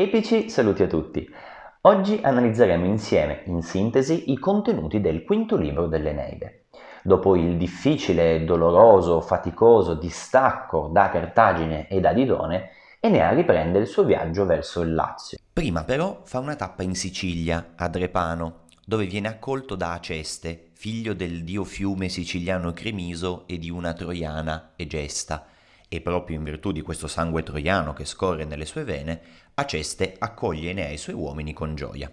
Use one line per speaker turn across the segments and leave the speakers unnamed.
Epici saluti a tutti. Oggi analizzeremo insieme, in sintesi, i contenuti del quinto libro dell'Eneide. Dopo il difficile, doloroso, faticoso distacco da Cartagine e da Didone, Enea riprende il suo viaggio verso il Lazio.
Prima però fa una tappa in Sicilia, a Drepano, dove viene accolto da Aceste, figlio del dio fiume siciliano Cremiso e di una troiana, Egesta, e proprio in virtù di questo sangue troiano che scorre nelle sue vene, Aceste accoglie Enea e i suoi uomini con gioia.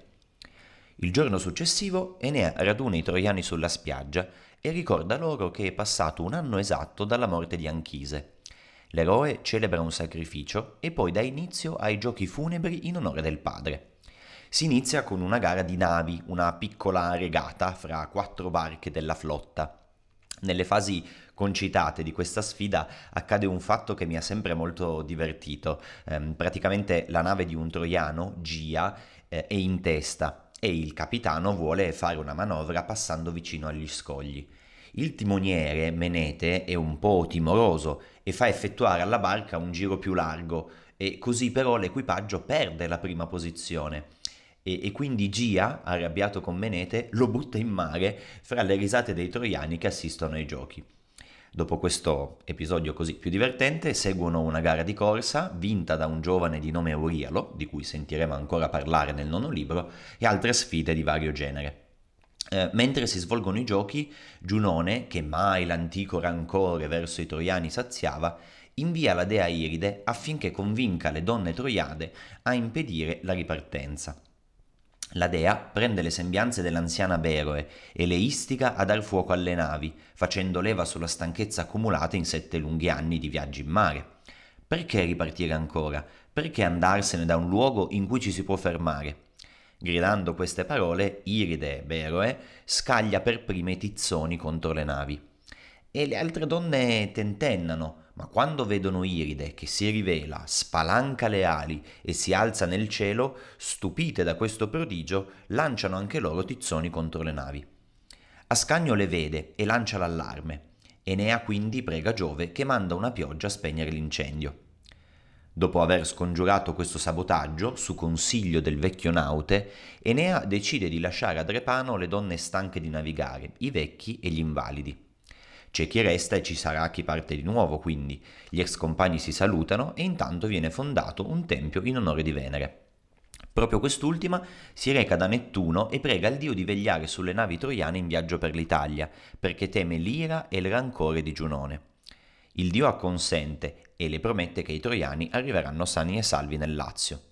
Il giorno successivo Enea raduna i troiani sulla spiaggia e ricorda loro che è passato un anno esatto dalla morte di Anchise. L'eroe celebra un sacrificio e poi dà inizio ai giochi funebri in onore del padre. Si inizia con una gara di navi, una piccola regata fra quattro barche della flotta. Nelle fasi concitate di questa sfida accade un fatto che mi ha sempre molto divertito. Eh, praticamente la nave di un troiano, Gia, eh, è in testa e il capitano vuole fare una manovra passando vicino agli scogli. Il timoniere, Menete, è un po' timoroso e fa effettuare alla barca un giro più largo e così però l'equipaggio perde la prima posizione e, e, quindi Gia, arrabbiato con Menete, lo butta in mare fra le risate dei troiani che assistono ai giochi. Dopo questo episodio così più divertente seguono una gara di corsa vinta da un giovane di nome Eurialo, di cui sentiremo ancora parlare nel nono libro, e altre sfide di vario genere. Eh, mentre si svolgono i giochi, Giunone, che mai l'antico rancore verso i troiani saziava, invia la dea Iride affinché convinca le donne troiade a impedire la ripartenza. La dea prende le sembianze dell'anziana Beroe e le istiga a dar fuoco alle navi, facendo leva sulla stanchezza accumulata in sette lunghi anni di viaggi in mare. Perché ripartire ancora? Perché andarsene da un luogo in cui ci si può fermare? Gridando queste parole, Iride, Beroe, scaglia per prime i tizzoni contro le navi. E le altre donne tentennano, ma quando vedono Iride che si rivela, spalanca le ali e si alza nel cielo, stupite da questo prodigio, lanciano anche loro tizzoni contro le navi. Ascanio le vede e lancia l'allarme. Enea quindi prega Giove che manda una pioggia a spegnere l'incendio. Dopo aver scongiurato questo sabotaggio, su consiglio del vecchio naute, Enea decide di lasciare a Drepano le donne stanche di navigare, i vecchi e gli invalidi. C'è chi resta e ci sarà chi parte di nuovo, quindi gli ex compagni si salutano e intanto viene fondato un tempio in onore di Venere. Proprio quest'ultima si reca da Nettuno e prega il dio di vegliare sulle navi troiane in viaggio per l'Italia, perché teme l'ira e il rancore di Giunone. Il dio acconsente e le promette che i troiani arriveranno sani e salvi nel Lazio.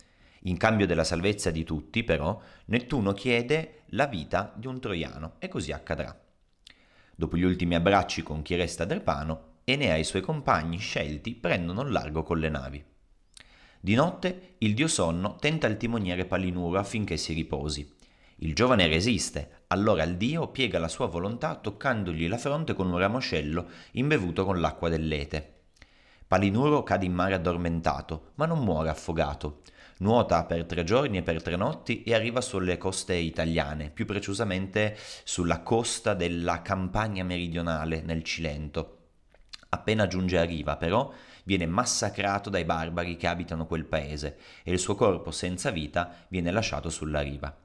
In cambio della salvezza di tutti, però, Nettuno chiede la vita di un troiano e così accadrà. Dopo gli ultimi abbracci con chi resta a Drepano, Enea e i suoi compagni scelti prendono il largo con le navi. Di notte il dio sonno tenta il timoniere Palinuro affinché si riposi. Il giovane resiste, allora il dio piega la sua volontà toccandogli la fronte con un ramoscello imbevuto con l'acqua dell'ete. Palinuro cade in mare addormentato, ma non muore affogato. Nuota per tre giorni e per tre notti e arriva sulle coste italiane, più precisamente sulla costa della Campania meridionale, nel Cilento. Appena giunge a riva, però, viene massacrato dai barbari che abitano quel paese e il suo corpo senza vita viene lasciato sulla riva.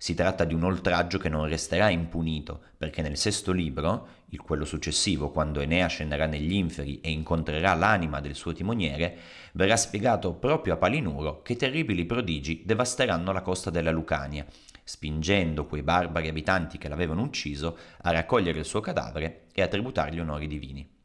Si tratta di un oltraggio che non resterà impunito, perché nel sesto libro, il quello successivo, quando Enea scenderà negli inferi e incontrerà l'anima del suo timoniere, verrà spiegato proprio a Palinuro che terribili prodigi devasteranno la costa della Lucania, spingendo quei barbari abitanti che l'avevano ucciso a raccogliere il suo cadavere e a tributargli onori divini.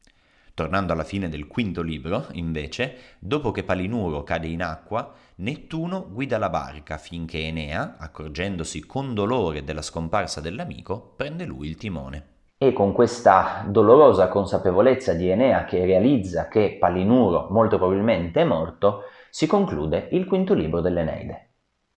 Tornando alla fine del quinto libro, invece, dopo che Palinuro cade in acqua, Nettuno guida la barca finché Enea, accorgendosi con dolore della scomparsa dell'amico, prende lui il timone.
E con questa dolorosa consapevolezza di Enea che realizza che Palinuro molto probabilmente è morto, si conclude il quinto libro dell'Eneide.